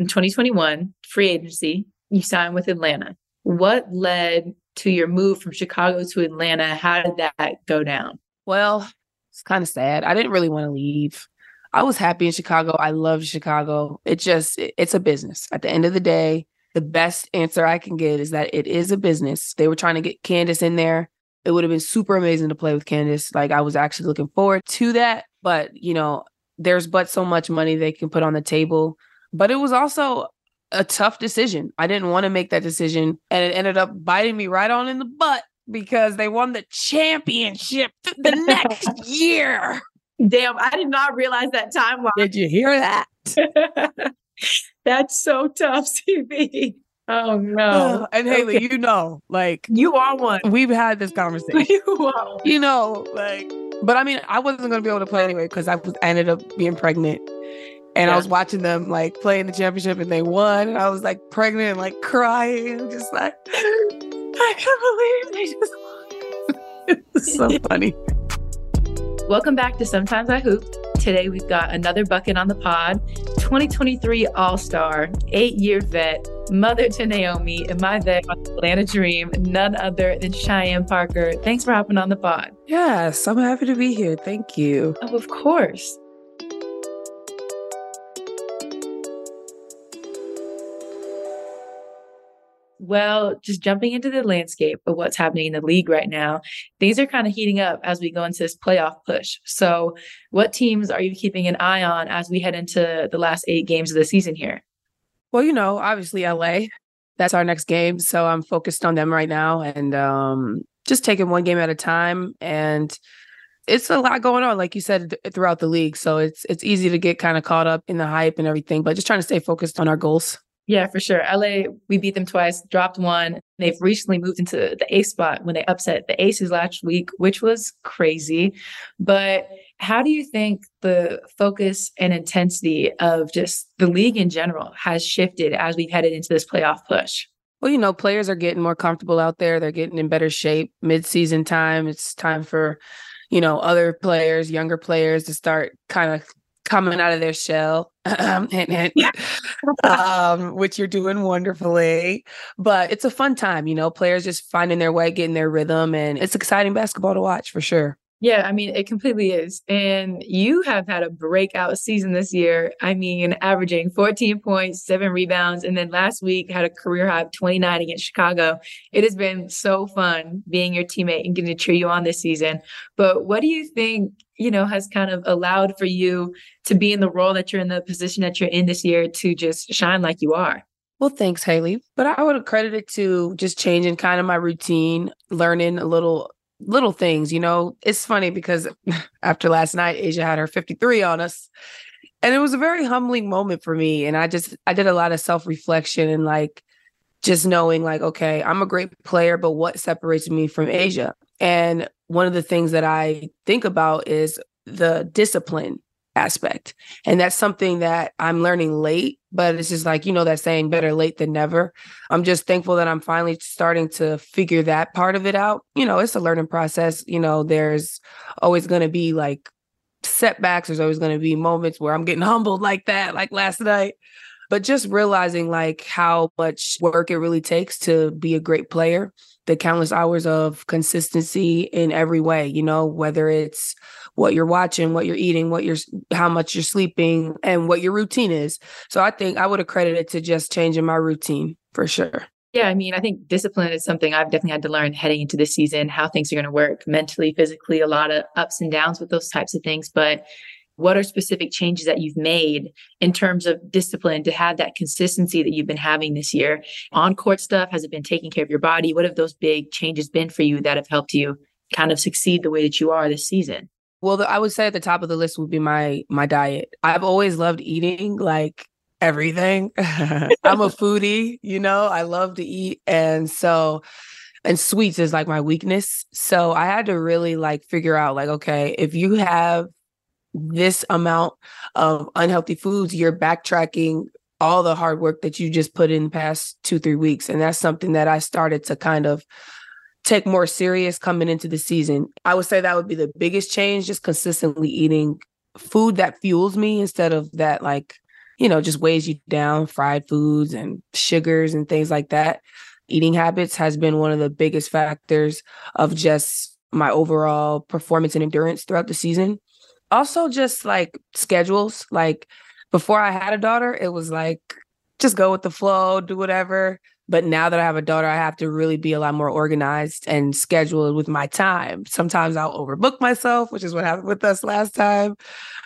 in 2021, free agency, you signed with Atlanta. What led to your move from Chicago to Atlanta? How did that go down? Well, it's kind of sad. I didn't really want to leave. I was happy in Chicago. I love Chicago. It just it's a business. At the end of the day, the best answer I can get is that it is a business. They were trying to get Candace in there. It would have been super amazing to play with Candace. Like I was actually looking forward to that. But, you know, there's but so much money they can put on the table. But it was also a tough decision. I didn't want to make that decision. And it ended up biting me right on in the butt because they won the championship the next year. Damn, I did not realize that timeline. Did you hear that? That's so tough, CB. Oh no. and Haley, okay. you know, like you are one. We've had this conversation. you are. You know, like but I mean, I wasn't gonna be able to play anyway because I was I ended up being pregnant. And yeah. I was watching them like play in the championship and they won. And I was like pregnant and like crying, just like I can't believe they just won. it's so funny. Welcome back to Sometimes I Hoop. Today we've got another bucket on the pod, 2023 All Star, eight year vet, mother to Naomi, and my vet on Atlanta Dream, none other than Cheyenne Parker. Thanks for hopping on the pod. Yes, I'm happy to be here. Thank you. Oh, of course. Well, just jumping into the landscape of what's happening in the league right now, things are kind of heating up as we go into this playoff push. So, what teams are you keeping an eye on as we head into the last eight games of the season here? Well, you know, obviously LA. That's our next game. So I'm focused on them right now and um, just taking one game at a time. And it's a lot going on, like you said, throughout the league. So it's it's easy to get kind of caught up in the hype and everything, but just trying to stay focused on our goals. Yeah, for sure. LA, we beat them twice, dropped one. They've recently moved into the ace spot when they upset the aces last week, which was crazy. But how do you think the focus and intensity of just the league in general has shifted as we've headed into this playoff push? Well, you know, players are getting more comfortable out there. They're getting in better shape mid-season time. It's time for, you know, other players, younger players to start kind of coming out of their shell, hint, hint, um, which you're doing wonderfully. But it's a fun time, you know, players just finding their way, getting their rhythm, and it's exciting basketball to watch for sure. Yeah, I mean, it completely is. And you have had a breakout season this year. I mean, averaging 14 points, seven rebounds, and then last week had a career high of 29 against Chicago. It has been so fun being your teammate and getting to cheer you on this season. But what do you think, you know, has kind of allowed for you to be in the role that you're in, the position that you're in this year to just shine like you are? Well, thanks, Haley. But I would credit it to just changing kind of my routine, learning a little little things, you know. It's funny because after last night, A'ja had her 53 on us. And it was a very humbling moment for me. And I just I did a lot of self-reflection and like just knowing like, okay, I'm a great player, but what separates me from A'ja? And one of the things that I think about is the discipline aspect. And that's something that I'm learning late, but it's just like, you know, that saying better late than never. I'm just thankful that I'm finally starting to figure that part of it out. You know, it's a learning process. You know, there's always going to be like setbacks, there's always going to be moments where I'm getting humbled like that, like last night. But just realizing like how much work it really takes to be a great player, the countless hours of consistency in every way, you know, whether it's what you're watching, what you're eating, what you're how much you're sleeping, and what your routine is. So I think I would accredit it to just changing my routine for sure. Yeah, I mean, I think discipline is something I've definitely had to learn heading into this season, how things are going to work mentally, physically, a lot of ups and downs with those types of things. But what are specific changes that you've made in terms of discipline to have that consistency that you've been having this year? On court stuff, has it been taking care of your body? What have those big changes been for you that have helped you kind of succeed the way that you are this season? Well, the, I would say at the top of the list would be my my diet. I've always loved eating like everything. I'm a foodie, you know. I love to eat and so and sweets is like my weakness. So I had to really like figure out like okay, if you have this amount of unhealthy foods, you're backtracking all the hard work that you just put in the past 2-3 weeks and that's something that I started to kind of take more serious coming into the season. I would say that would be the biggest change, just consistently eating food that fuels me instead of that like, you know, just weighs you down, fried foods and sugars and things like that. Eating habits has been one of the biggest factors of just my overall performance and endurance throughout the season. Also, just like schedules. Like before I had a daughter, it was like just go with the flow, do whatever. But now that I have a daughter, I have to really be a lot more organized and scheduled with my time. Sometimes I'll overbook myself, which is what happened with us last time.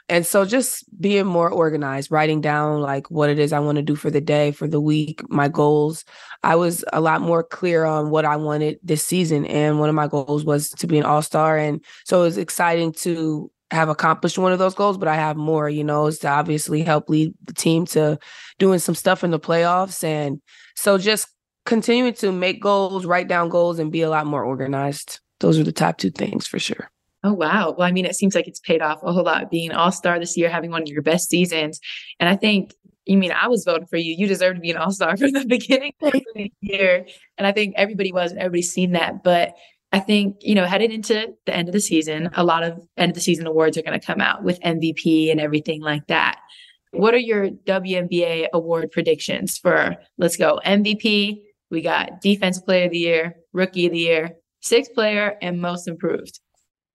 And so just being more organized, writing down like what it is I want to do for the day, for the week, my goals. I was a lot more clear on what I wanted this season. And one of my goals was to be an all star. And so it was exciting to have accomplished one of those goals, but I have more, you know, is to obviously help lead the team to doing some stuff in the playoffs. And so just continuing to make goals, write down goals, and be a lot more organized. Those are the top two things for sure. Oh, wow. Well, I mean, it seems like it's paid off a whole lot being all star this year, having one of your best seasons. And I think, you mean, I was voting for you. You deserve to be an all star from the beginning of the year. And I think everybody was, and everybody's seen that. But I think, you know, headed into the end of the season, a lot of end of the season awards are going to come out with MVP and everything like that. What are your WNBA award predictions for, let's go, MVP? We got Defensive Player of the Year, Rookie of the Year, Sixth Player, and Most Improved.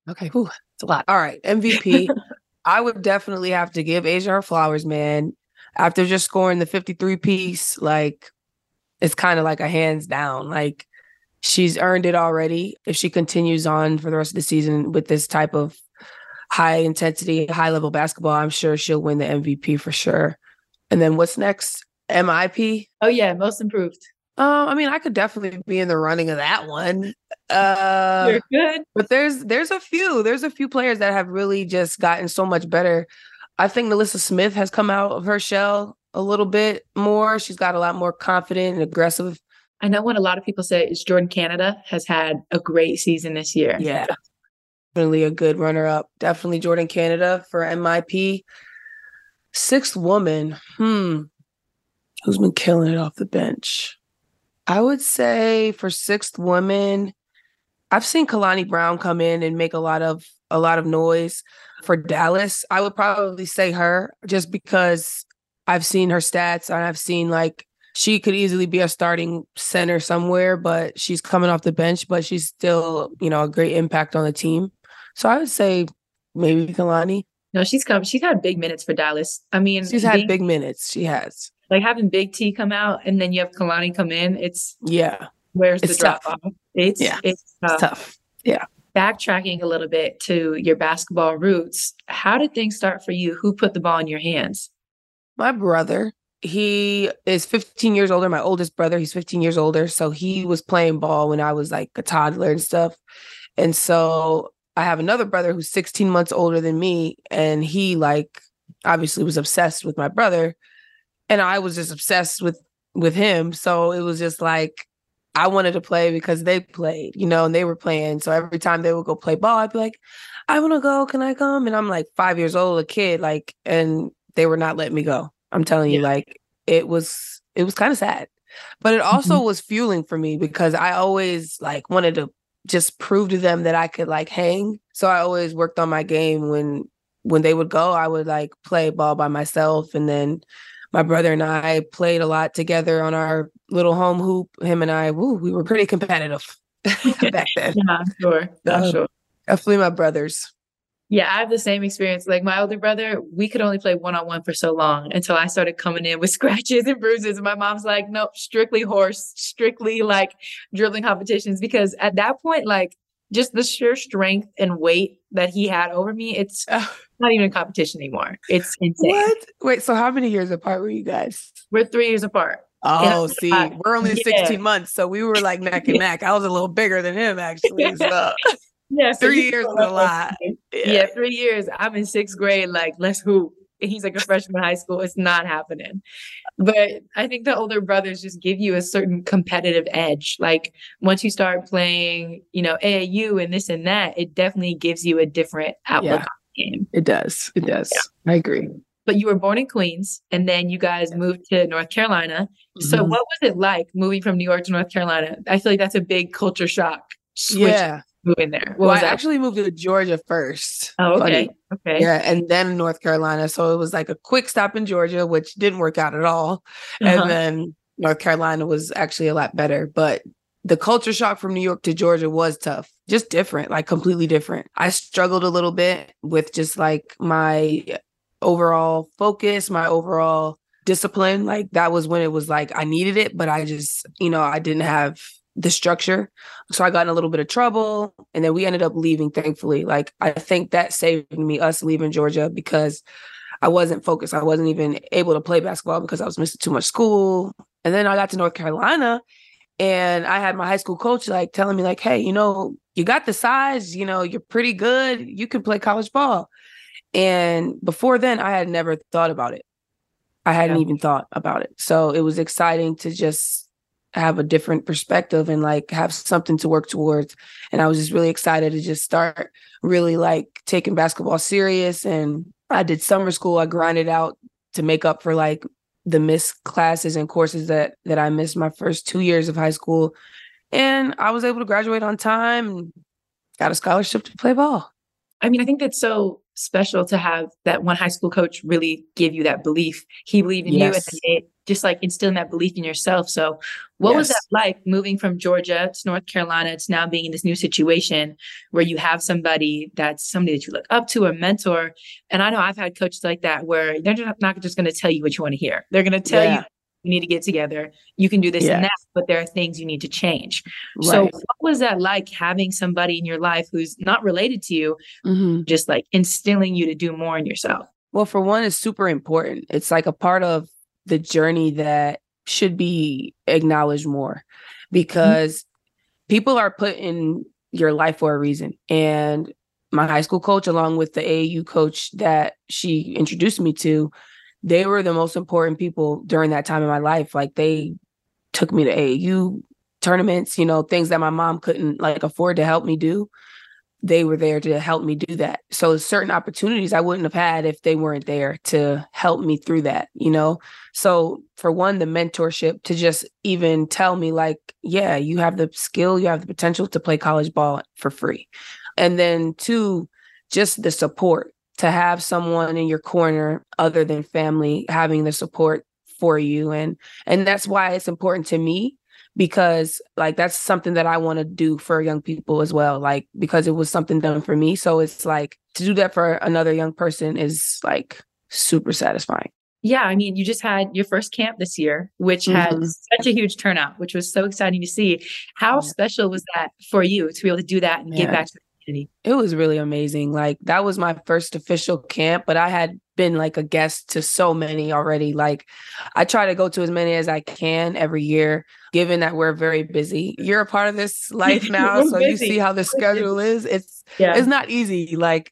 Okay, whew, it's a lot. All right, MVP. I would definitely have to give A'ja her flowers, man. After just scoring the 53 piece, like it's kind of like a hands down. Like she's earned it already. If she continues on for the rest of the season with this type of high intensity, high level basketball, I'm sure she'll win the MVP for sure. And then what's next? MIP? Oh yeah, most improved. Um, I mean, I could definitely be in the running of that one. Uh, You're good. But there's there's a few there's a few players that have really just gotten so much better. I think Melissa Smith has come out of her shell a little bit more. She's got a lot more confident and aggressive I know what a lot of people say is Jordin Canada has had a great season this year. Yeah. Definitely a good runner up. Definitely Jordin Canada for MIP. Sixth woman. Hmm. Who's been killing it off the bench? I would say for sixth woman, I've seen Kalani Brown come in and make a lot of a lot of noise for Dallas. I would probably say her just because I've seen her stats and I've seen like she could easily be a starting center somewhere, but she's coming off the bench, but she's still, you know, a great impact on the team. So I would say maybe Kalani. No, she's come. She's had big minutes for Dallas. I mean, she's had big minutes. She has. Like having Big T come out and then you have Kalani come in. It's yeah. Where's it's the drop tough. off? It's yeah. it's tough. It's tough. Yeah. Backtracking a little bit to your basketball roots, how did things start for you? Who put the ball in your hands? My brother he is 15 years older my oldest brother he's 15 years older so he was playing ball when i was like a toddler and stuff and so i have another brother who's 16 months older than me and he like obviously was obsessed with my brother and i was just obsessed with with him so it was just like i wanted to play because they played you know and they were playing so every time they would go play ball i'd be like i want to go can i come and i'm like five years old a kid like and they were not letting me go I'm telling you, Yeah. like it was it was kind of sad. But it also Mhm. was fueling for me because I always like wanted to just prove to them that I could like hang. So I always worked on my game when when they would go, I would like play ball by myself and then my brother and I played a lot together on our little home hoop. Him and I, woo, we were pretty competitive back then. Yeah, sure. I'm Um, sure. Definitely my brothers. Yeah, I have the same experience. Like my older brother, we could only play one on one for so long until I started coming in with scratches and bruises. And my mom's like, nope, strictly horse, strictly like dribbling competitions. Because at that point, like just the sheer strength and weight that he had over me, it's not even a competition anymore. It's insane. What? Wait, so how many years apart were you guys? We're three years apart. Oh, Yeah. see, Uh, we're only yeah. 16 months, so we were like neck and neck. I was a little bigger than him, actually. So Yeah, so three years is a like- lot. Yeah. three years. I'm in sixth grade. Like, let's hoop. He's like a freshman in high school. It's not happening. But I think the older brothers just give you a certain competitive edge. Like once you start playing, you know, AAU and this and that, it definitely gives you a different outlook Yeah. on the game. It does. It does. I agree. But you were born in Queens and then you guys moved to North Carolina. So Mhm. what was it like moving from New York to North Carolina? I feel like that's a big culture shock. switch. yeah, moving there? Well, I that? actually moved to Georgia first. Oh, okay. Funny. Okay. Yeah, and then North Carolina. So it was like a quick stop in Georgia, which didn't work out at all. Uh-huh. And then North Carolina was actually a lot better. But the culture shock from New York to Georgia was tough, just different, like completely different. I struggled a little bit with just like my overall focus, my overall discipline. Like that was when it was like I needed it, but I just, you know, I didn't have the structure. So I got in a little bit of trouble and then we ended up leaving, thankfully. Like I think that saved me, us leaving Georgia because I wasn't focused. I wasn't even able to play basketball because I was missing too much school. And then I got to North Carolina and I had my high school coach like telling me, like, hey, you know, you got the size, you know, you're pretty good. You can play college ball. And before then, I had never thought about it. I hadn't yeah. even thought about it. So it was exciting to just have a different perspective and like have something to work towards. And I was just really excited to just start really like taking basketball serious. And I did summer school. I grinded out to make up for like the missed classes and courses that that I missed my first two years of high school. And I was able to graduate on time and got a scholarship to play ball. I mean, I think that's so special to have that one high school coach really give you that belief. He believed in yes. you and just like instilling that belief in yourself. So, what yes. was that like moving from Georgia to North Carolina to now being in this new situation where you have somebody that's somebody that you look up to, a mentor? And I know I've had coaches like that where they're not just going to tell you what you want to hear. They're going to tell yeah. you you need to get together. You can do this yeah. and that, but there are things you need to change. Right. So, what was that like having somebody in your life who's not related to you, mm-hmm. just like instilling you to do more in yourself? Well, for one, it's super important. It's like a part of the journey that should be acknowledged more mm-hmm. because mm-hmm. people are put in your life for a reason. And my high school coach, along with the AAU coach that she introduced me to, they were the most important people during that time in my life. Like they took me to AAU tournaments, you know, things that my mom couldn't like afford to help me do. They were there to help me do that. So certain opportunities I wouldn't have had if they weren't there to help me through that, you know? So for one, the mentorship to just even tell me like, yeah, you have the skill, you have the potential to play college ball for free. And then two, just the support to have someone in your corner other than family having the support for you and and that's why it's important to me because like that's something that I want to do for young people as well like because it was something done for me so it's like to do that for another young person is like super satisfying yeah, I mean, you just had your first camp this year, which had mm-hmm. such a huge turnout, which was so exciting to see. How yeah. special was that for you to be able to do that and yeah. give back to the community? It was really amazing. Like that was my first official camp, but I had been like a guest to so many already. Like I try to go to as many as I can every year, given that we're very busy. You're a part of this life now, so busy. you see how the schedule is. It's yeah. it's not easy. Like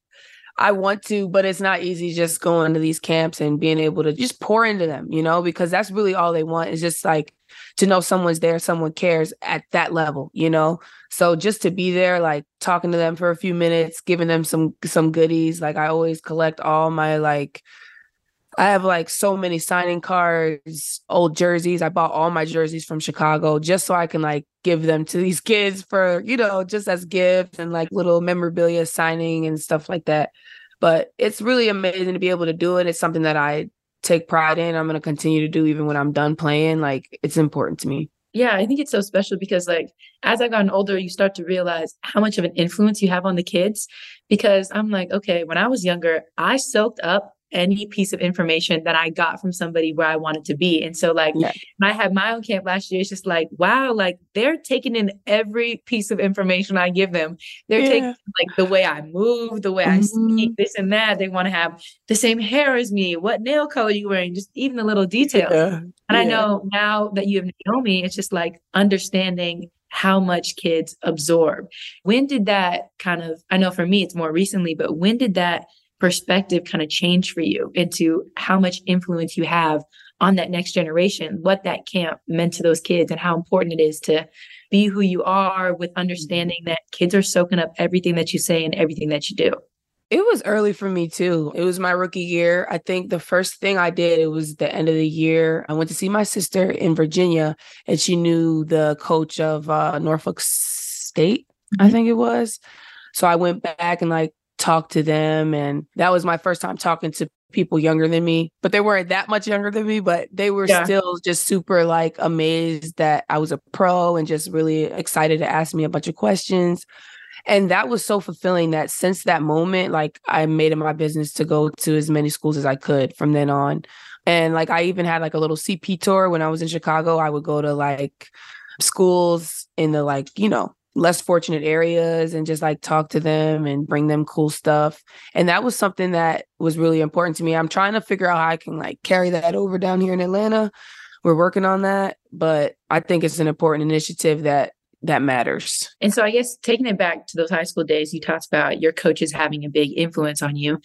I want to, but it's not easy just going to these camps and being able to just pour into them, you know, because that's really all they want is just like to know someone's there, someone cares at that level, you know. So just to be there, like talking to them for a few minutes, giving them some some goodies. Like I always collect all my like I have like so many signing cards, old jerseys. I bought all my jerseys from Chicago just so I can like give them to these kids for, you know, just as gifts and like little memorabilia signing and stuff like that. But it's really amazing to be able to do it. It's something that I take pride in. I'm going to continue to do even when I'm done playing. Like it's important to me. Yeah, I think it's so special because like as I've gotten older, you start to realize how much of an influence you have on the kids. Because I'm like, okay, when I was younger, I soaked up any piece of information that I got from somebody where I wanted to be. And so, like, yeah. I had my own camp last year. It's just like, wow, like they're taking in every piece of information I give them. They're yeah. taking like the way I move, the way mm-hmm. I speak, this and that. They want to have the same hair as me. What nail color you wearing? Just even the little details. Yeah. And I know now that you have Naomi, it's just like understanding how much kids absorb. When did that kind of, I know for me, it's more recently, but when did that perspective kind of change for you into how much influence you have on that next generation, what that camp meant to those kids, and how important it is to be who you are with understanding that kids are soaking up everything that you say and everything that you do. It was early for me too. It was my rookie year. I think the first thing I did, it was the end of the year. I went to see my sister in Virginia, and she knew the coach of uh, Norfolk State mm-hmm. I think it was. So I went back and like talked to them and that was my first time talking to people younger than me, but they weren't that much younger than me, but they were yeah. still just super like amazed that I was a pro and just really excited to ask me a bunch of questions. And that was so fulfilling that since that moment, like I made it my business to go to as many schools as I could from then on. And like I even had like a little CP tour when I was in Chicago. I would go to like schools in the like, you know, less fortunate areas and just like talk to them and bring them cool stuff. And that was something that was really important to me. I'm trying to figure out how I can like carry that over down here in Atlanta. We're working on that, but I think it's an important initiative that that matters. And so I guess taking it back to those high school days you talked about your coaches having a big influence on you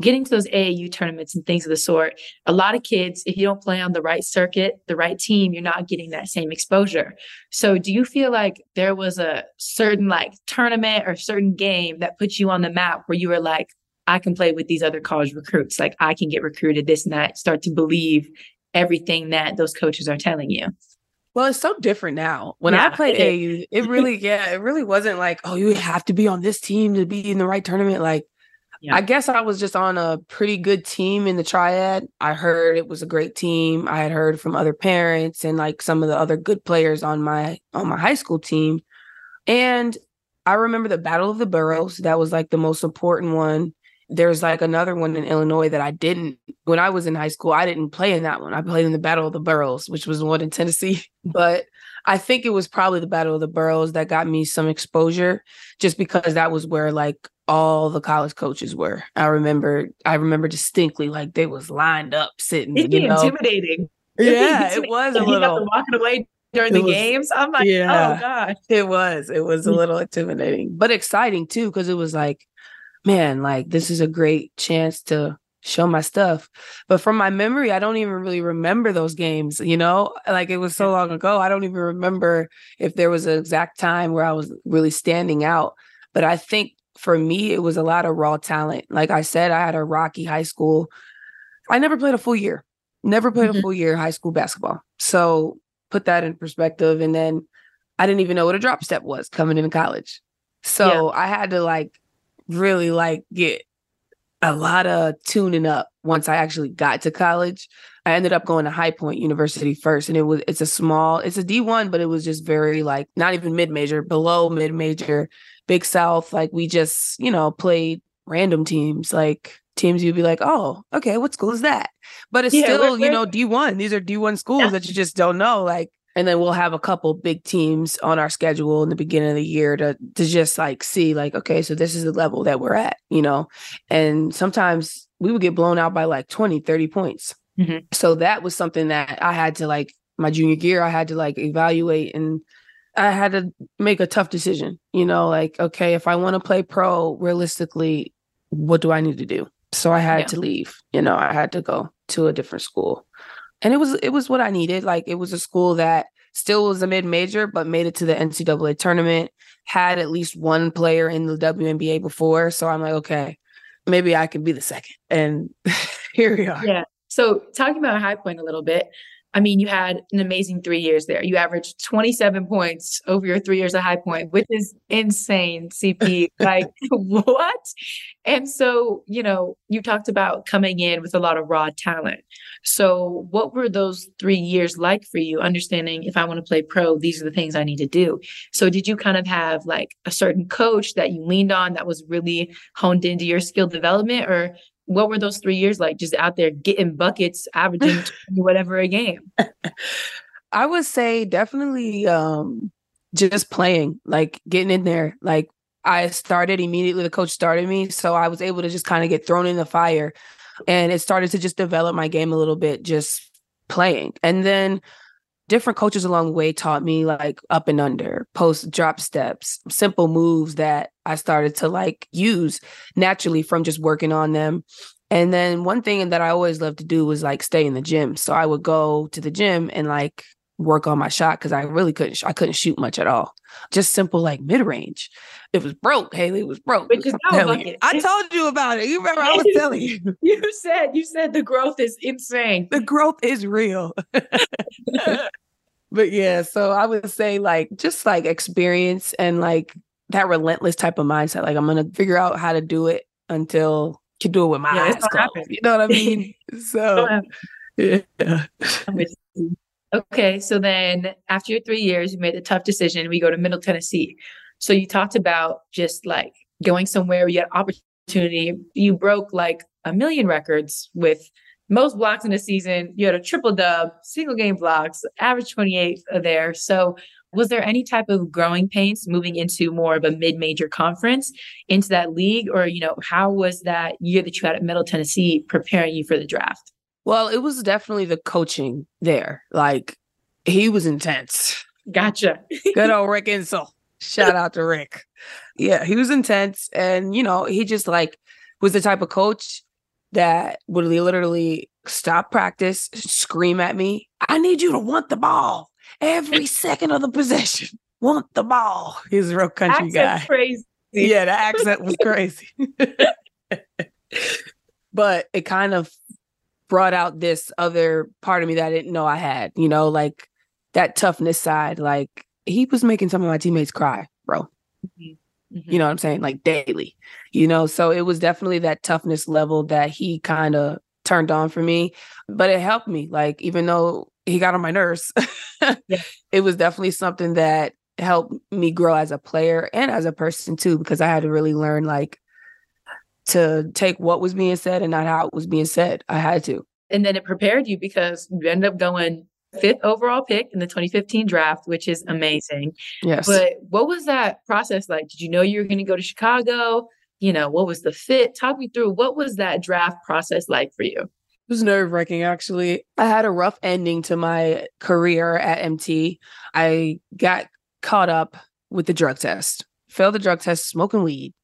getting to those AAU tournaments and things of the sort, a lot of kids, if you don't play on the right circuit, the right team, you're not getting that same exposure. So, do you feel like there was a certain like tournament or certain game that put you on the map where you were like, I can play with these other college recruits, like I can get recruited, this and that, start to believe everything that those coaches are telling you? Well, it's so different now. When yeah, I played it AAU, it really, yeah, it really wasn't like, oh, you have to be on this team to be in the right tournament. Like yeah. I guess I was just on a pretty good team in the triad. I heard it was a great team. I had heard from other parents and like some of the other good players on my on my high school team. And I remember the Battle of the Boroughs. That was like the most important one. There's like another one in Illinois that I didn't when I was in high school. I didn't play in that one. I played in the Battle of the Boroughs, which was one in Tennessee. But I think it was probably the Battle of the Boroughs that got me some exposure just because that was where like all the college coaches were. I remember I remember distinctly like they was lined up sitting. It'd be intimidating. Yeah, it was a little walking away during the was, games. I'm like, oh, yeah, oh god. It was. It was a mm. little intimidating, but exciting too, because it was like, man, like this is a great chance to show my stuff. But from my memory, I don't even really remember those games, you know? Like it was so long ago. I don't even remember if there was an exact time where I was really standing out. But I think for me, it was a lot of raw talent. Like I said, I had a rocky high school. I never played a full year, never played mm-hmm. a full year high school basketball. So put that in perspective. And then I didn't even know what a drop step was coming into college. So yeah. I had to like really like get a lot of tuning up once I actually got to college. I ended up going to High Point University first, and it was it's a small, it's a D one, but it was just very like not even mid major, below mid major, Big South. Like we just you know played random teams, like teams you'd be like, oh, okay, what school is that? But it's yeah, still you know D one. These are D one schools yeah. that you just don't know, like and then we'll have a couple big teams on our schedule in the beginning of the year to to just like see like okay so this is the level that we're at you know? And sometimes we would get blown out by like 20 30 points. Mm-hmm. so that was something that i had to like my junior year i had to like evaluate and i had to make a tough decision you know? Like okay if i want to play pro realistically what do i need to do? So i had yeah. to leave you know? I had to go to a different school and it was it was what I needed. Like it was a school that still was a mid major, but made it to the NCAA tournament. Had at least one player in the WNBA before, so I'm like, okay, maybe I can be the second. And here we are. Yeah. So talking about High Point a little bit, I mean, you had an amazing three years there. You averaged 27 points over your three years at High Point, which is insane, CP. like, what? And so, you know, you talked about coming in with a lot of raw talent. So, what were those three years like for you? Understanding if I want to play pro, these are the things I need to do. So, did you kind of have like a certain coach that you leaned on that was really honed into your skill development? Or what were those three years like? Just out there getting buckets, averaging whatever a game. I would say definitely um just playing, like getting in there. Like I started immediately, the coach started me. So I was able to just kind of get thrown in the fire. And it started to just develop my game a little bit, just playing. And then different coaches along the way taught me like up and under, post drop steps, simple moves that I started to like use naturally from just working on them. And then one thing that I always loved to do was like stay in the gym. So I would go to the gym and like work on my shot because I really couldn't I couldn't shoot much at all. Just simple like mid range. It was broke, Haley. It was broke. Which is I told you about it. You remember I was telling you. You said you said the growth is insane. The growth is real. but yeah, so I would say like just like experience and like that relentless type of mindset. Like I'm gonna figure out how to do it until can do it with my Yeah, eyes closed. You know what I mean? so yeah. Okay, so then after your three years, you made the tough decision. We go to Middle Tennessee. So you talked about just like going somewhere where you had opportunity. You broke like a million records with most blocks in a season. You had a triple dub, single game blocks, average 28 there. So was there any type of growing pains moving into more of a mid-major conference into that league? Or, you know, how was that year that you had at Middle Tennessee preparing you for the draft? Well, it was definitely the coaching there. Like he was intense. Gotcha. Good old Rick Insell. Shout out to Rick. Yeah, he was intense. And, you know, he just like was the type of coach that would literally stop practice, scream at me, I need you to want the ball every second of the possession. Want the ball. He's a real country Accent's guy. crazy. Yeah, the accent was crazy. but it kind of brought out this other part of me that I didn't know I had, you know, like that toughness side. Like he was making some of my teammates cry, bro. Mhm. You know what I'm saying? Like daily, you know? So it was definitely that toughness level that he kind of turned on for me, but it helped me. Like, even though he got on my nerves, Yeah. it was definitely something that helped me grow as a player and as a person too, because I had to really learn, like, to take what was being said and not how it was being said. I had to. And then it prepared you because you ended up going fifth overall pick in the 2015 draft, which is amazing. Yes. But what was that process like? Did you know you were going to go to Chicago? You know, what was the fit? Talk me through what was that draft process like for you? It was nerve wracking, actually. I had a rough ending to my career at MT. I got caught up with the drug test, failed the drug test, smoking weed.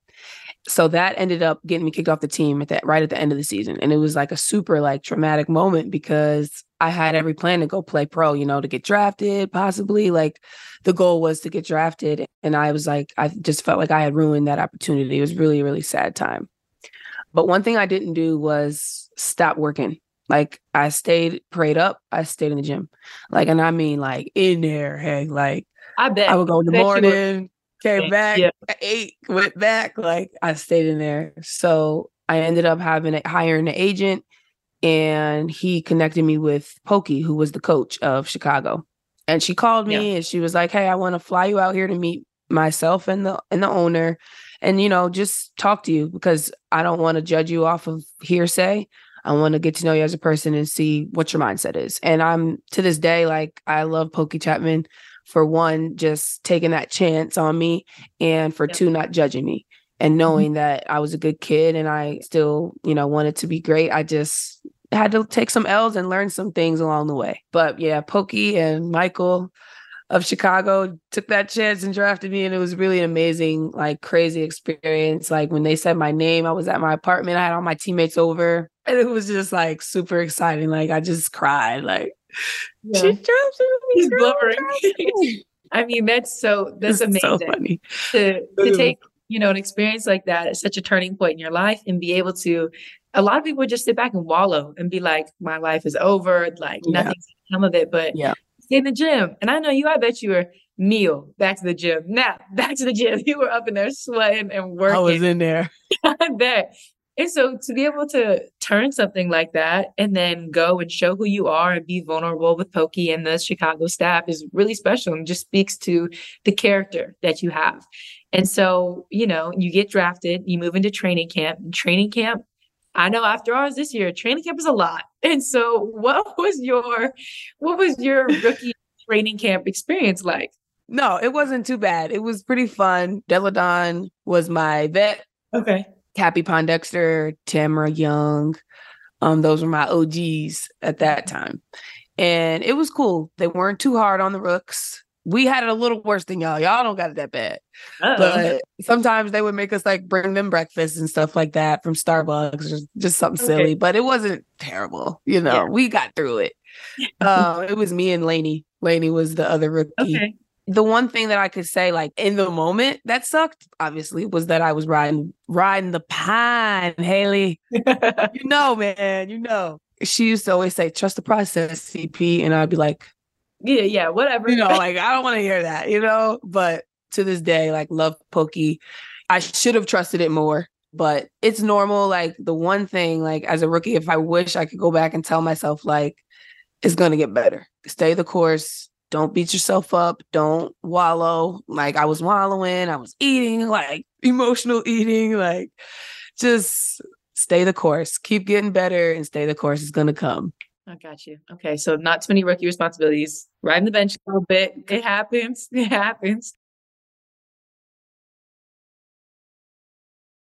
So that ended up getting me kicked off the team at that right at the end of the season. And it was like a super like traumatic moment because I had every plan to go play pro, you know, to get drafted, possibly. Like the goal was to get drafted. And I was like, I just felt like I had ruined that opportunity. It was really, really sad time. But one thing I didn't do was stop working. Like I stayed prayed up. I stayed in the gym. Like, and I mean like in there, hey, like I bet. I would go in the bet you were- morning, came back, Yeah. went back. Like I stayed in there. So I ended up having a hiring an agent and he connected me with Pokey, who was the coach of Chicago. And she called me and she was like, Hey, I want to fly you out here to meet myself and the and the owner and you know just talk to you because I don't want to judge you off of hearsay. I want to get to know you as a person and see what your mindset is. And I'm to this day like I love Pokey Chatman for one just taking that chance on me and for Yeah. two not judging me and mm-hmm. knowing that I was a good kid and I still, you know, wanted to be great. I just had to take some L's and learn some things along the way. But yeah, Pokey and Michael of Chicago took that chance and drafted me and it was really an amazing like crazy experience like when they said my name I was at my apartment I had all my teammates over and it was just like super exciting like I just cried like Yeah. she drafted me He's blubbering. I mean, that's so that's It's so amazing funny to to take you know an experience like that at such a turning point in your life and be able to. A lot of people would just sit back and wallow and be like, "My life is over. Like Yeah. nothing's come of it." But Yeah. in the gym, and I know you. I bet you were meal back to the gym. Now back to the gym. You were up in there sweating and working. I was in there I bet. And so to be able to turn something like that and then go and show who you are and be vulnerable with Pokey and the Chicago staff is really special and just speaks to the character that you have. And so, you know, you get drafted, you move into training camp. And training camp, I know after ours this year, training camp is a lot. And so what was your what was your rookie training camp experience like? no it wasn't too bad it was pretty fun Delle Donne was my vet Okay. Cappie Pondexter, Tamera Young. Um, those were my OGs at that time. And it was cool. They weren't too hard on the rooks. We had it a little worse than y'all. Y'all don't got it that bad. But sometimes they would make us like bring them breakfast and stuff like that from Starbucks or just something Okay. silly. But it wasn't terrible. You know, Yeah. we got through it. Um, it was me and Laney. Laney was the other rookie okay. The one thing that I could say, like in the moment that sucked, obviously, was that I was riding riding the pine, Haley. You know, man, you know. She used to always say, trust the process, CP. And I'd be like, yeah, yeah, whatever. you know, like I don't want to hear that, you know. But to this day, like love Pokey. I should have trusted it more, but it's normal. Like the one thing, like as a rookie, if I wish I could go back and tell myself, like, it's gonna get better. Stay the course. Don't beat yourself up. Don't wallow. Like I was wallowing. I was eating, like emotional eating. Like just stay the course. Keep getting better and stay the course. It's gonna come. I got you. Okay, so not too many rookie responsibilities. Riding the bench a little bit. It happens. It happens.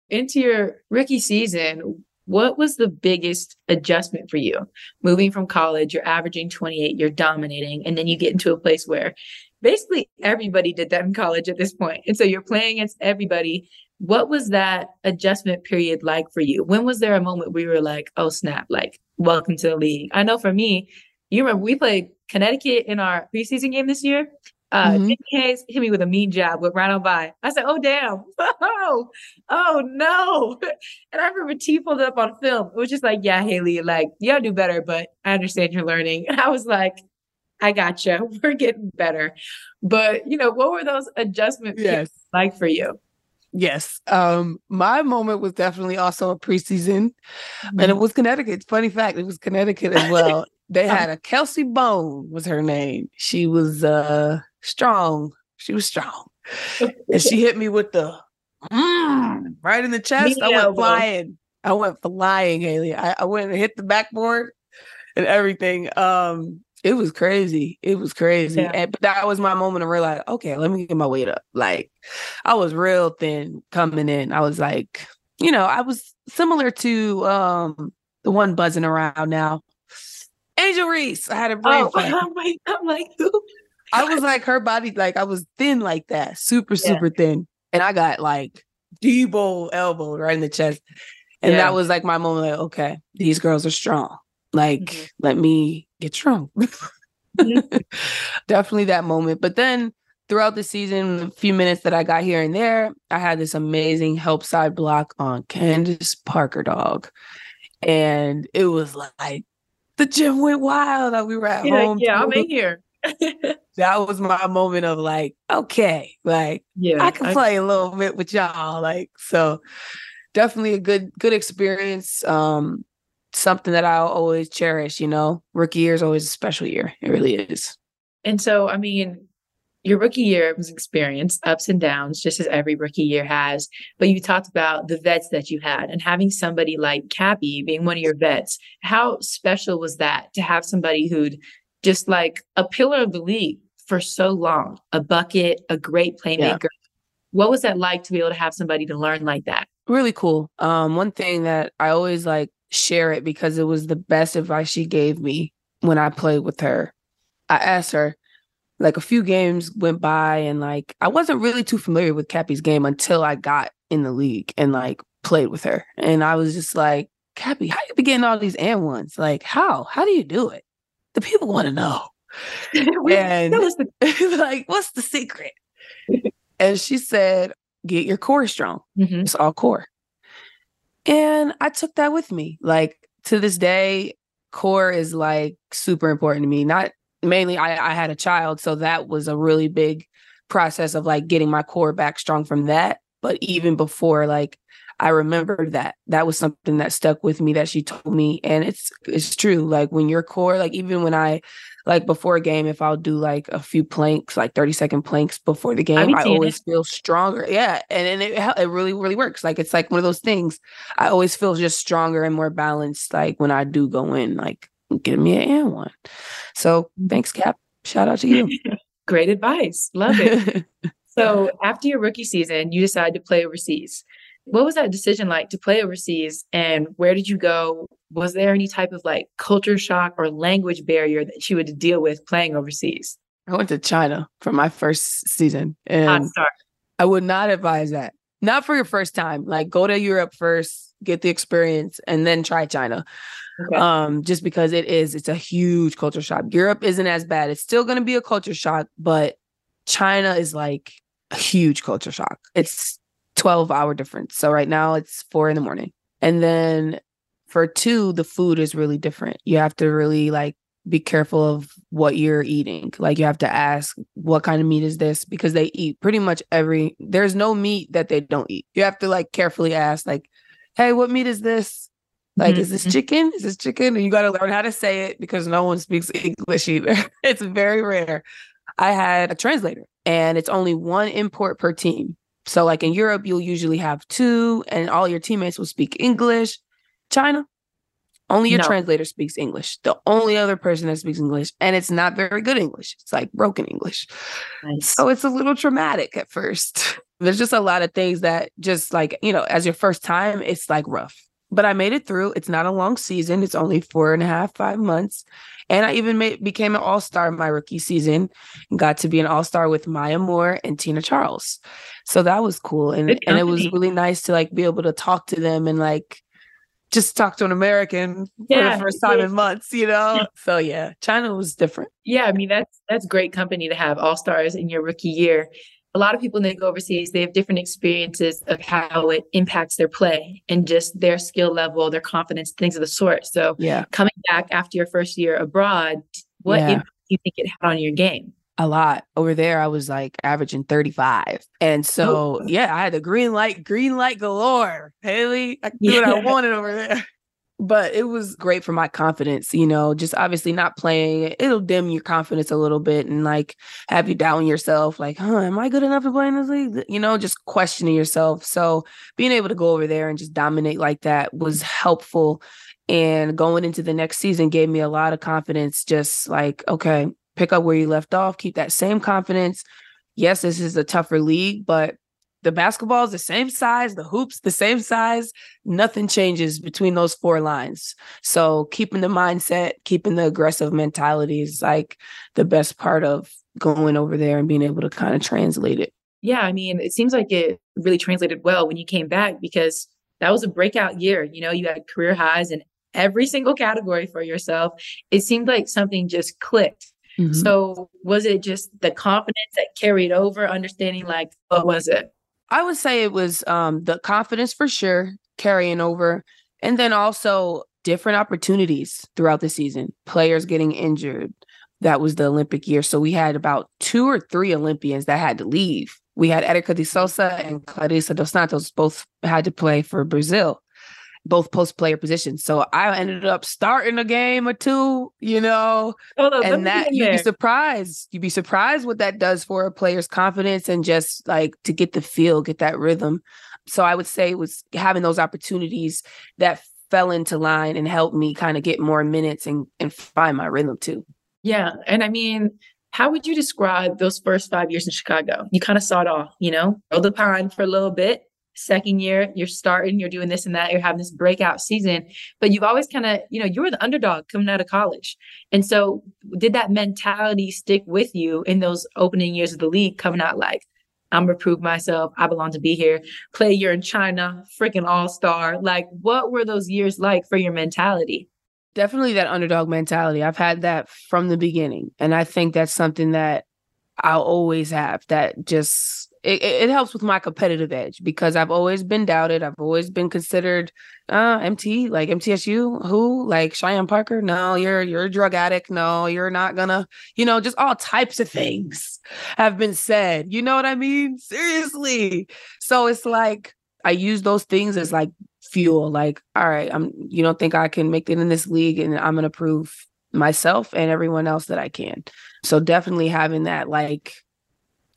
Into your rookie season, what was the biggest adjustment for you? Moving from college, you're averaging 28, you're dominating, and then you get into a place where basically everybody did that in college at this point. And so you're playing against everybody. What was that adjustment period like for you? When was there a moment where you were like, oh, snap, like, welcome to the league? I know for me, you remember we played Connecticut in our preseason game this year. Uh, mm-hmm. Hayes hit me with a mean jab, went right on by. I said, "Oh damn! Oh, oh no!" And I remember T pulled it up on film. It was just like, "Yeah, Haley, like you gotta do better, but I understand you're learning." And I was like, "I gotcha. We're getting better." But you know, what were those adjustments yes. like for you? Yes. Um, my moment was definitely also a preseason, mm-hmm. and it mm-hmm. was Connecticut. Funny fact, it was Connecticut as well. they had a Kelsey Bone was her name. She was uh strong. She was strong. and she hit me with the mm, right in the chest. Me I went elbow. flying. I went flying, Haley. I, I went and hit the backboard and everything. Um, it was crazy. It was crazy. Yeah. And, but that was my moment of realize, okay, let me get my weight up. Like I was real thin coming in. I was like, you know, I was similar to um the one buzzing around now. Angel Reese. I had a brain oh, I'm like, I'm like, who? I was like her body, like I was thin like that, super, yeah. super thin. And I got like Debo elbow right in the chest. And yeah. that was like my moment, like, okay, these girls are strong. Like, mm-hmm. let me get strong. mm-hmm. Definitely that moment. But then throughout the season, a few minutes that I got here and there, I had this amazing help side block on Candace Parker dog. And it was like the gym went wild. We were at yeah, home. Yeah, I'm in here. that was my moment of like, okay, like yeah, I can I, play a little bit with y'all. Like, so definitely a good, good experience. Um, something that I'll always cherish, you know. Rookie year is always a special year. It really is. And so, I mean, your rookie year was experience, ups and downs, just as every rookie year has. But you talked about the vets that you had and having somebody like Cappie being one of your vets. How special was that to have somebody who'd just like a pillar of the league for so long, a bucket, a great playmaker. Yeah. What was that like to be able to have somebody to learn like that? Really cool. Um, one thing that I always like share it because it was the best advice she gave me when I played with her. I asked her, like a few games went by and like I wasn't really too familiar with Cappie's game until I got in the league and like played with her. And I was just like, Cappie, how you be getting all these and ones? Like, how? How do you do it? The people want to know. and like, what's the secret? and she said, get your core strong. Mm-hmm. It's all core. And I took that with me. Like to this day, core is like super important to me. Not mainly I, I had a child, so that was a really big process of like getting my core back strong from that. But even before, like I remember that. That was something that stuck with me that she told me. And it's it's true. Like when your core, like even when I like before a game, if I'll do like a few planks, like 30 second planks before the game, I always it. feel stronger. Yeah. And, and it, it really, really works. Like it's like one of those things. I always feel just stronger and more balanced. Like when I do go in, like give me an and one. So mm-hmm. thanks, Cap. Shout out to you. Great advice. Love it. so after your rookie season, you decide to play overseas. What was that decision like to play overseas and where did you go? Was there any type of like culture shock or language barrier that you had to deal with playing overseas? I went to China for my first season and I would not advise that. Not for your first time. Like go to Europe first, get the experience and then try China. Okay. Um just because it is it's a huge culture shock. Europe isn't as bad. It's still going to be a culture shock, but China is like a huge culture shock. It's 12 hour difference. So right now it's four in the morning. And then for two, the food is really different. You have to really like be careful of what you're eating. Like you have to ask what kind of meat is this because they eat pretty much every there's no meat that they don't eat. You have to like carefully ask like, "Hey, what meat is this?" Like, mm-hmm. is this mm-hmm. chicken? Is this chicken? And you got to learn how to say it because no one speaks English either. it's very rare. I had a translator and it's only one import per team. So, like in Europe, you'll usually have two, and all your teammates will speak English. China, only your no. translator speaks English. The only other person that speaks English, and it's not very good English. It's like broken English. Nice. So it's a little traumatic at first. There's just a lot of things that just like, you know, as your first time, it's like rough. But I made it through. It's not a long season. It's only four and a half, five months. And I even made, became an all star in my rookie season and got to be an all star with Maya Moore and Tina Charles. So that was cool. And, and it was really nice to like be able to talk to them and like just talk to an American yeah, for the first time yeah. in months, you know? Yeah. So yeah, China was different. Yeah, I mean that's that's great company to have all stars in your rookie year. A lot of people when they go overseas, they have different experiences of how it impacts their play and just their skill level, their confidence, things of the sort. So yeah, coming back after your first year abroad, what impact do you think it had on your game? a lot. Over there, I was like averaging 35. And so, oh. yeah, I had the green light, green light galore. Haley, I could do yeah. what I wanted over there. But it was great for my confidence, you know, just obviously not playing. It'll dim your confidence a little bit and like have you down yourself, like, huh, am I good enough to play in this league? You know, just questioning yourself. So being able to go over there and just dominate like that was helpful and going into the next season gave me a lot of confidence just like okay pick up where you left off, keep that same confidence. Yes, this is a tougher league, but the basketball is the same size, the hoops the same size. Nothing changes between those four lines. So keeping the mindset, keeping the aggressive mentality is like the best part of going over there and being able to kind of translate it. Yeah, I mean, it seems like it really translated well when you came back because that was a breakout year. You know, you had career highs in every single category for yourself. It seemed like something just clicked Mm-hmm. So was it just the confidence that carried over, understanding like what was it? I would say it was um the confidence for sure carrying over. And then also different opportunities throughout the season, players getting injured. That was the Olympic year. So we had about two or three Olympians that had to leave. We had Erika de Souza and Clarissa dos Santos both had to play for Brazil both post player positions. So I ended up starting a game or two, you know, and that you'd be surprised. You'd be surprised what that does for a player's confidence and just like to get the feel, get that rhythm. So I would say it was having those opportunities that fell into line and helped me kind of get more minutes and, and find my rhythm too. Yeah. And I mean, how would you describe those first five years in Chicago? You kind of saw it all, you know, rolled the pond for a little bit, second year you're starting you're doing this and that you're having this breakout season but you've always kind of you know you were the underdog coming out of college. And so did that mentality stick with you in those opening years of the league coming out like i'm gonna prove myself i belong to be here play year in china freaking all-star like what were those years like for your mentality? Definitely that underdog mentality. I've had that from the beginning and i think that's something that i'll always have that just it, it helps with my competitive edge because I've always been doubted. I've always been considered uh MT, like MTSU, who like Cheyenne Parker. No, you're you're a drug addict. No, you're not gonna, you know, just all types of things have been said. You know what I mean? Seriously. So it's like I use those things as like fuel. Like, all right, I'm you don't think I can make it in this league and I'm gonna prove myself and everyone else that I can. So definitely having that like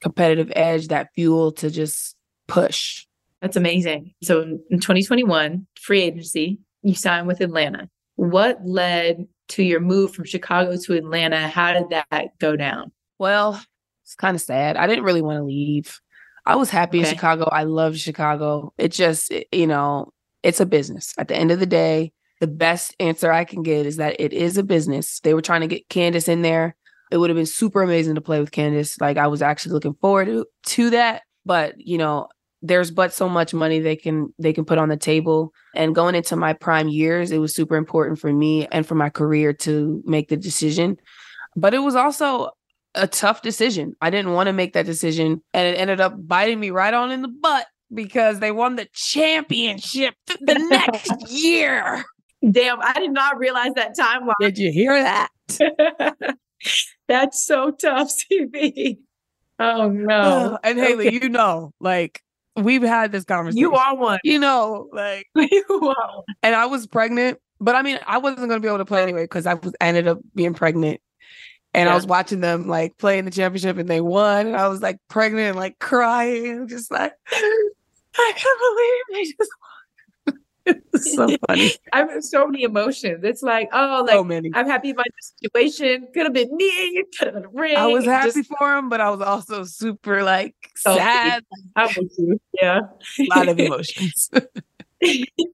competitive edge, that fuel to just push. That's amazing. So in 2021, free agency, you signed with Atlanta. What led to your move from Chicago to Atlanta? How did that go down? Well, it's kind of sad. I didn't really want to leave. I was happy okay. in Chicago. I love Chicago. It just, you know, it's a business. At the end of the day, the best answer I can get is that it is a business. They were trying to get Candace in there it would have been super amazing to play with Candace. Like I was actually looking forward to, to that. But, you know, there's but so much money they can they can put on the table. And going into my prime years, it was super important for me and for my career to make the decision. But it was also a tough decision. I didn't want to make that decision. And it ended up biting me right on in the butt because they won the championship the next year. Damn, I did not realize that timeline. Did you hear that? That's so tough, CP. Oh no. and Haley, okay. you know, like we've had this conversation. You are one. You know, like you are. And I was pregnant, but I mean, I wasn't going to be able to play anyway because I was ended up being pregnant. And yeah. I was watching them like play in the championship and they won. And I was like pregnant and like crying, just like, I can't believe they just it's so funny. I have so many emotions. It's like, oh, like so many. I'm happy about the situation. Could have been me. Could have been. I was happy just... for him, but I was also super like so sad. I'm with you. Yeah. a lot of emotions.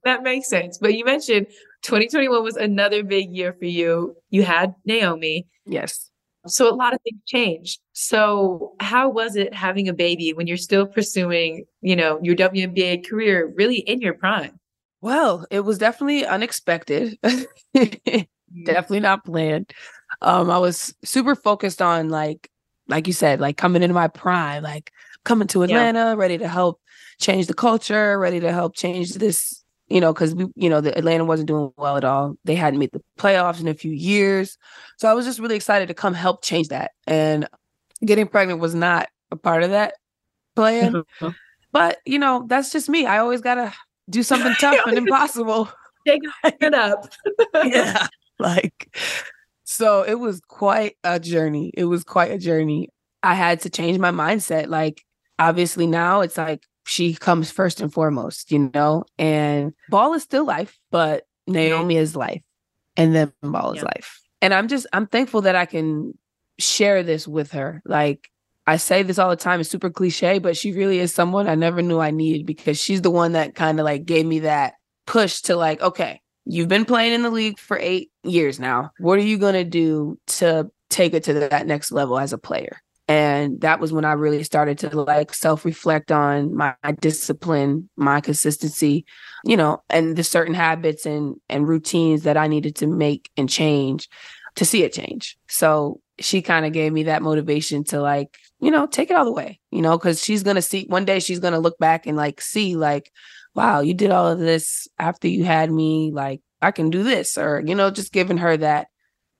that makes sense. But you mentioned 2021 was another big year for you. You had Naomi. Yes. So a lot of things changed. So how was it having a baby when you're still pursuing, you know, your WNBA career really in your prime? Well, it was definitely unexpected. Mm-hmm. definitely not planned. Um, I was super focused on like, like you said, like coming into my prime, like coming to Atlanta, yeah. ready to help change the culture, ready to help change this, you know, because we, you know, the Atlanta wasn't doing well at all. They hadn't made the playoffs in a few years. So I was just really excited to come help change that. And getting pregnant was not a part of that plan. Mm-hmm. But you know, that's just me. I always gotta do something tough and impossible. Take it up. yeah. Like, so it was quite a journey. It was quite a journey. I had to change my mindset. Like, obviously, now it's like she comes first and foremost, you know? And ball is still life, but Naomi is life. And then ball is yeah. life. And I'm just, I'm thankful that I can share this with her. Like, I say this all the time, it's super cliche, but she really is someone I never knew I needed because she's the one that kind of like gave me that push to like, okay, you've been playing in the league for eight years now. What are you going to do to take it to that next level as a player? And that was when I really started to like self reflect on my discipline, my consistency, you know, and the certain habits and and routines that I needed to make and change to see it change. So she kind of gave me that motivation to like, you know, take it all the way, you know, because she's gonna see one day she's gonna look back and like see like, wow, you did all of this after you had me, like I can do this, or you know, just giving her that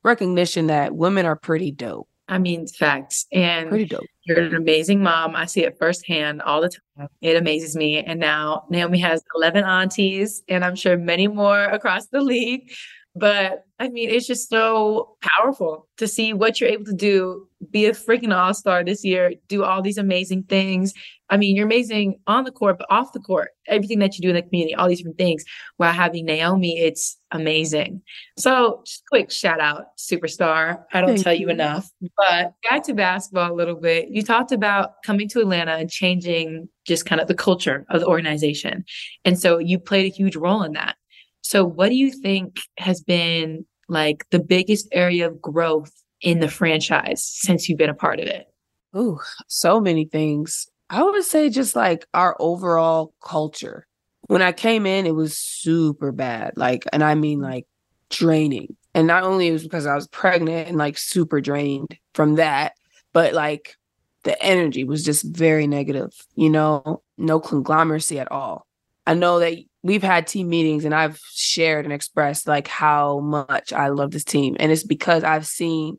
recognition that women are pretty dope. I mean, facts. And pretty dope. You're an amazing mom. I see it firsthand all the time. It amazes me. And now Naomi has 11 aunties, and I'm sure many more across the league but I mean, it's just so powerful to see what you're able to do, be a freaking all star this year, do all these amazing things. I mean, you're amazing on the court, but off the court, everything that you do in the community, all these different things. While having Naomi, it's amazing. So, just quick shout out, superstar. I don't Thank tell you. you enough. But back to basketball a little bit. You talked about coming to Atlanta and changing just kind of the culture of the organization. And so you played a huge role in that. So, what do you think has been like the biggest area of growth in the franchise since you've been a part of it? Oh, so many things. I would say just like our overall culture. When I came in, it was super bad. Like, and I mean like draining. And not only it was because I was pregnant and like super drained from that, but like the energy was just very negative, you know, no conglomeracy at all. I know that we've had team meetings and I've shared and expressed like how much I love this team. And it's because I've seen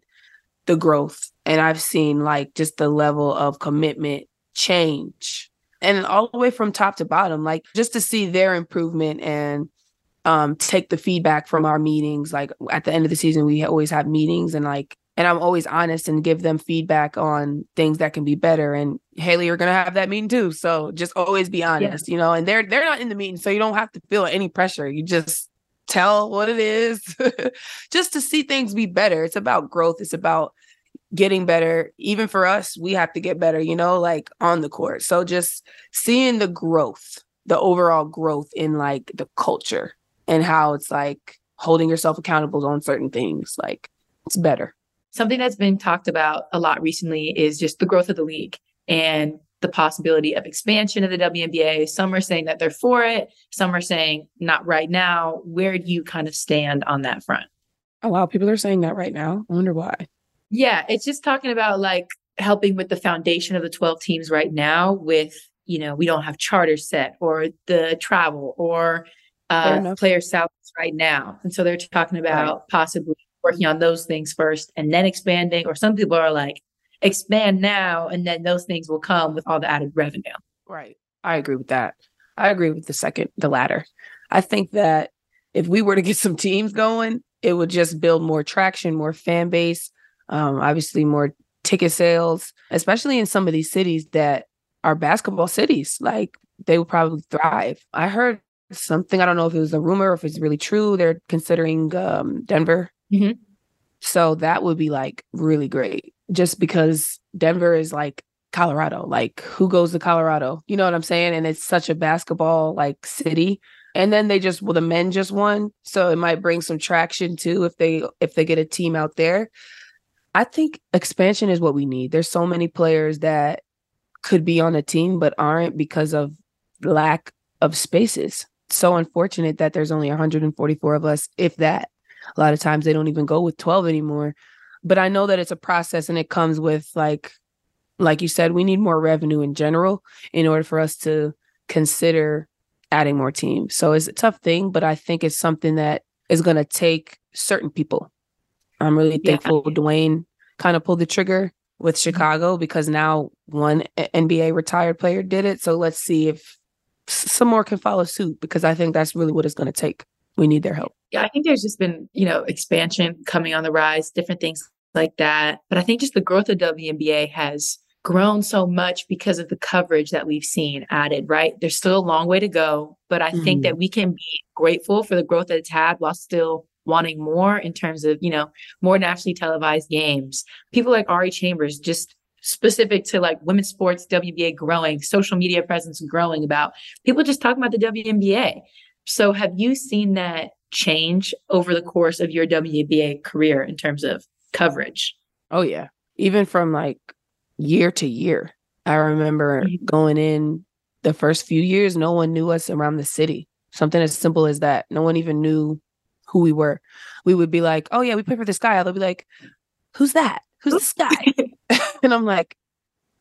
the growth and I've seen like just the level of commitment change. And all the way from top to bottom, like just to see their improvement and um take the feedback from our meetings. Like at the end of the season, we always have meetings and like and I'm always honest and give them feedback on things that can be better. And Haley, you're gonna have that meeting too. So just always be honest, yeah. you know, and they're they're not in the meeting, so you don't have to feel any pressure. You just tell what it is just to see things be better. It's about growth. It's about getting better. Even for us, we have to get better, you know, like on the court. So just seeing the growth, the overall growth in like the culture and how it's like holding yourself accountable on certain things, like it's better. Something that's been talked about a lot recently is just the growth of the league and the possibility of expansion of the WNBA. Some are saying that they're for it, some are saying not right now. Where do you kind of stand on that front? Oh, wow. People are saying that right now. I wonder why. Yeah, it's just talking about like helping with the foundation of the 12 teams right now with, you know, we don't have charters set or the travel or uh, player salaries right now. And so they're talking about right. possibly working on those things first and then expanding, or some people are like, expand now and then those things will come with all the added revenue. Right. I agree with that. I agree with the second, the latter. I think that if we were to get some teams going, it would just build more traction, more fan base, um, obviously more ticket sales, especially in some of these cities that are basketball cities. Like they would probably thrive. I heard something, I don't know if it was a rumor or if it's really true. They're considering um, Denver. Mhm. So that would be like really great just because Denver is like Colorado. Like who goes to Colorado? You know what I'm saying? And it's such a basketball like city. And then they just well the men just won. So it might bring some traction too if they if they get a team out there. I think expansion is what we need. There's so many players that could be on a team but aren't because of lack of spaces. So unfortunate that there's only 144 of us, if that. A lot of times they don't even go with 12 anymore. But I know that it's a process and it comes with like like you said, we need more revenue in general in order for us to consider adding more teams. So it's a tough thing, but I think it's something that is going to take certain people. I'm really Yeah. thankful Dwyane kind of pulled the trigger with Chicago because now one NBA retired player did it. So let's see if some more can follow suit because I think that's really what it's going to take. We need their help. Yeah, I think there's just been, you know, expansion coming on the rise, different things like that. But I think just the growth of WNBA has grown so much because of the coverage that we've seen added, right? There's still a long way to go, but I think Mhm. that we can be grateful for the growth that it's had while still wanting more in terms of, you know, more nationally televised games. People like Ari Chambers, just specific to like women's sports, WNBA growing, social media presence growing about people just talking about the WNBA. So have you seen that change over the course of your WBA career in terms of coverage? Oh yeah. Even from like year to year. I remember Mhm. going in the first few years, no one knew us around the city. Something as simple as that. No one even knew who we were. We would be like, Oh yeah, we play for this guy. They'll be like, Who's that? Who's this guy? and I'm like,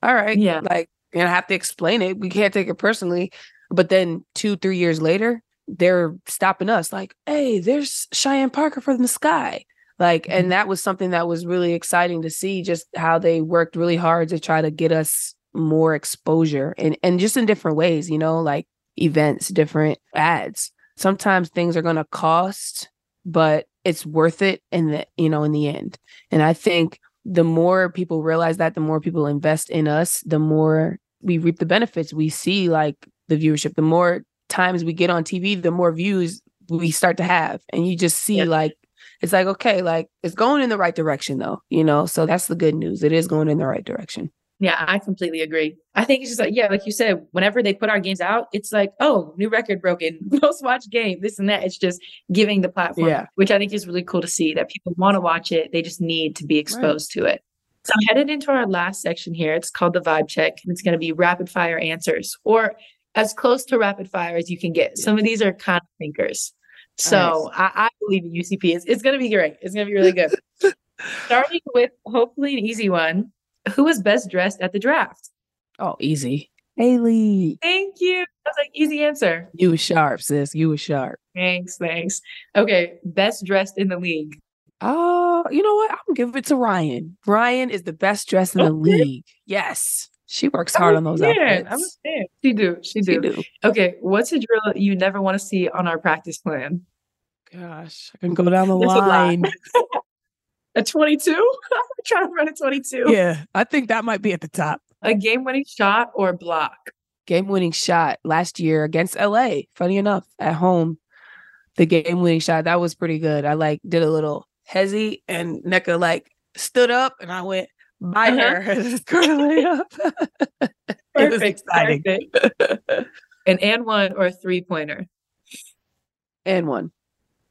All right. Yeah. Like, and I have to explain it. We can't take it personally. But then two, three years later, they're stopping us like, hey, there's Cheyenne Parker from the sky. Like, Mhm. and that was something that was really exciting to see just how they worked really hard to try to get us more exposure and, and just in different ways, you know, like events, different ads. Sometimes things are gonna cost, but it's worth it in the, you know, in the end. And I think the more people realize that, the more people invest in us, the more we reap the benefits. We see like the viewership, the more times we get on TV, the more views we start to have. And you just see Yeah. like it's like, okay, like it's going in the right direction though, you know? So that's the good news. It is going in the right direction. Yeah, I completely agree. I think it's just like, yeah, like you said, whenever they put our games out, it's like, oh, new record broken, most watched game, this and that. It's just giving the platform, Yeah. which I think is really cool to see that people want to watch it. They just need to be exposed to it. So I'm headed into our last section here. It's called the vibe check, and it's going to be rapid fire answers or as close to rapid fire as you can get. Some of these are kind of thinkers. So I, I believe in UCP. It's, it's going to be great. It's going to be really good. Starting with hopefully an easy one. Who was best dressed at the draft? Oh, easy. Haley. Thank you. That's like easy answer. You was sharp, sis. You was sharp. Thanks, thanks. Okay, best dressed in the league. Oh, you know what? I'm gonna give it to Ryan. Ryan is the best dressed in the Okay. league. Yes. She works hard on those Yeah, outfits. I'm a. She do. She She do. do. Okay, what's a drill you never want to see on our practice plan? Gosh, I can go down the There's a line. A 22? I'm trying to run a 22. yeah, I think that might be at the top. A game winning shot or block? Game winning shot last year against LA. Funny enough, at home, the game winning shot that was pretty good. I like did a little hezzy and Nneka like stood up and I went by Uh-huh. her. Scored a layup. it was exciting. An and one or a three pointer? and one.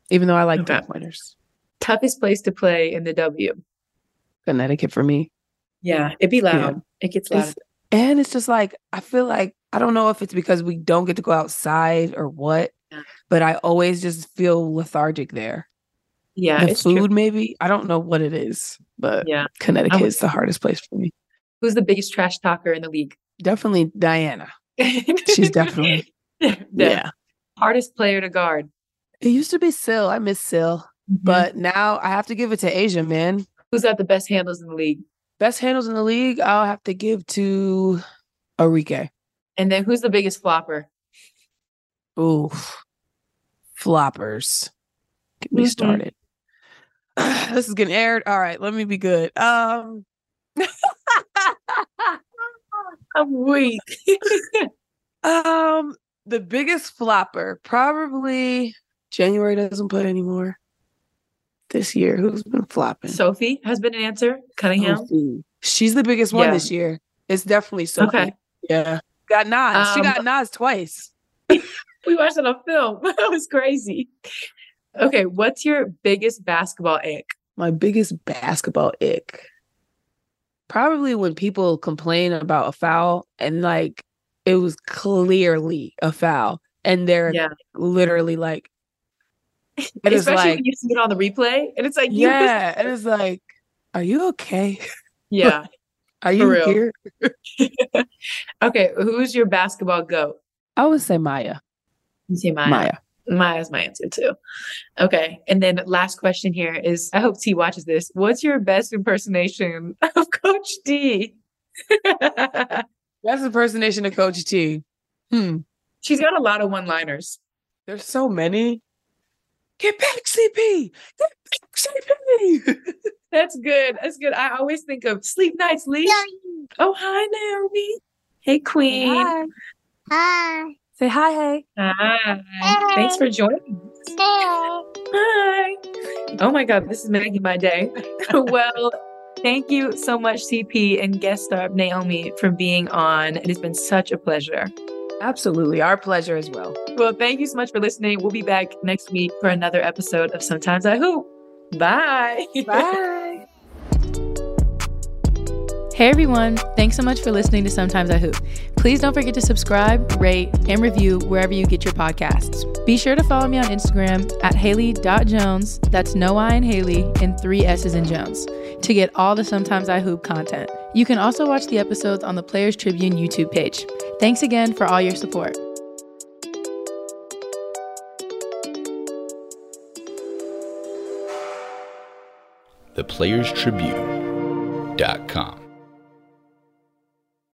Even though I like Okay. three pointers. Toughest place to play in the W? Connecticut for me. Yeah, it'd be loud. It gets loud. It's- And it's just like I feel like I don't know if it's because we don't get to go outside or what, Yeah. but I always just feel lethargic there. Yeah, the it's food, true. maybe I don't know what it is, but Yeah. Connecticut would- is the hardest place for me. Who's the biggest trash talker in the league? Definitely Diana. She's definitely the yeah. hardest player to guard. It used to be Sil. I miss Sil. Mhm. But now I have to give it to A'ja, man. who's got the best handles in the league? Best handles in the league, I'll have to give to Enrique. And then who's the biggest flopper? Ooh, floppers. Get me Mhm. started. this is getting aired. All right, let me be good. Um, I'm weak. um, the biggest flopper probably January doesn't play anymore. This year, who's been flopping? Sophie has been an answer. Cunningham. Sophie. She's the biggest one Yeah. this year. It's definitely Sophie. Okay. Yeah. Got Naz. she Um, got Naz twice. We watched it on film. that was crazy. Okay, what's your biggest basketball ick? My biggest basketball ick. Probably when people complain about a foul and like it was clearly a foul and they're Yeah. literally like Especially like when you see it on the replay and it's like you yeah, and it's like are you okay? Yeah. Are you real. here? Okay, who's your basketball goat? I would say Maya. You say Maya. Maya. Maya's my answer too. Okay. And then last question here is I hope T watches this. What's your best impersonation of Coach T? That's impersonation of Coach T. Hmm. She's got a lot of one-liners. There's so many. Get back, CP. Get back, CP. That's good. That's good. I always think of sleep nights, Lee. Oh, hi, Naomi. Hey, Queen. Hi. Hi. Say hi, hey. Hi. Thanks for joining. us. Hi. Oh my God, this is making my day. well, thank you so much, CP and guest star Naomi, for being on. It has been such a pleasure. Absolutely. Our pleasure as well. Well, thank you so much for listening. We'll be back next week for another episode of Sometimes I Hoop. Bye. Bye. Hey everyone, thanks so much for listening to Sometimes I Hoop. Please don't forget to subscribe, rate, and review wherever you get your podcasts. Be sure to follow me on Instagram at Haley.Jones, that's no I in Haley, and three S's in Jones, to get all the Sometimes I Hoop content. You can also watch the episodes on the Players Tribune YouTube page. Thanks again for all your support. theplayerstribune.com.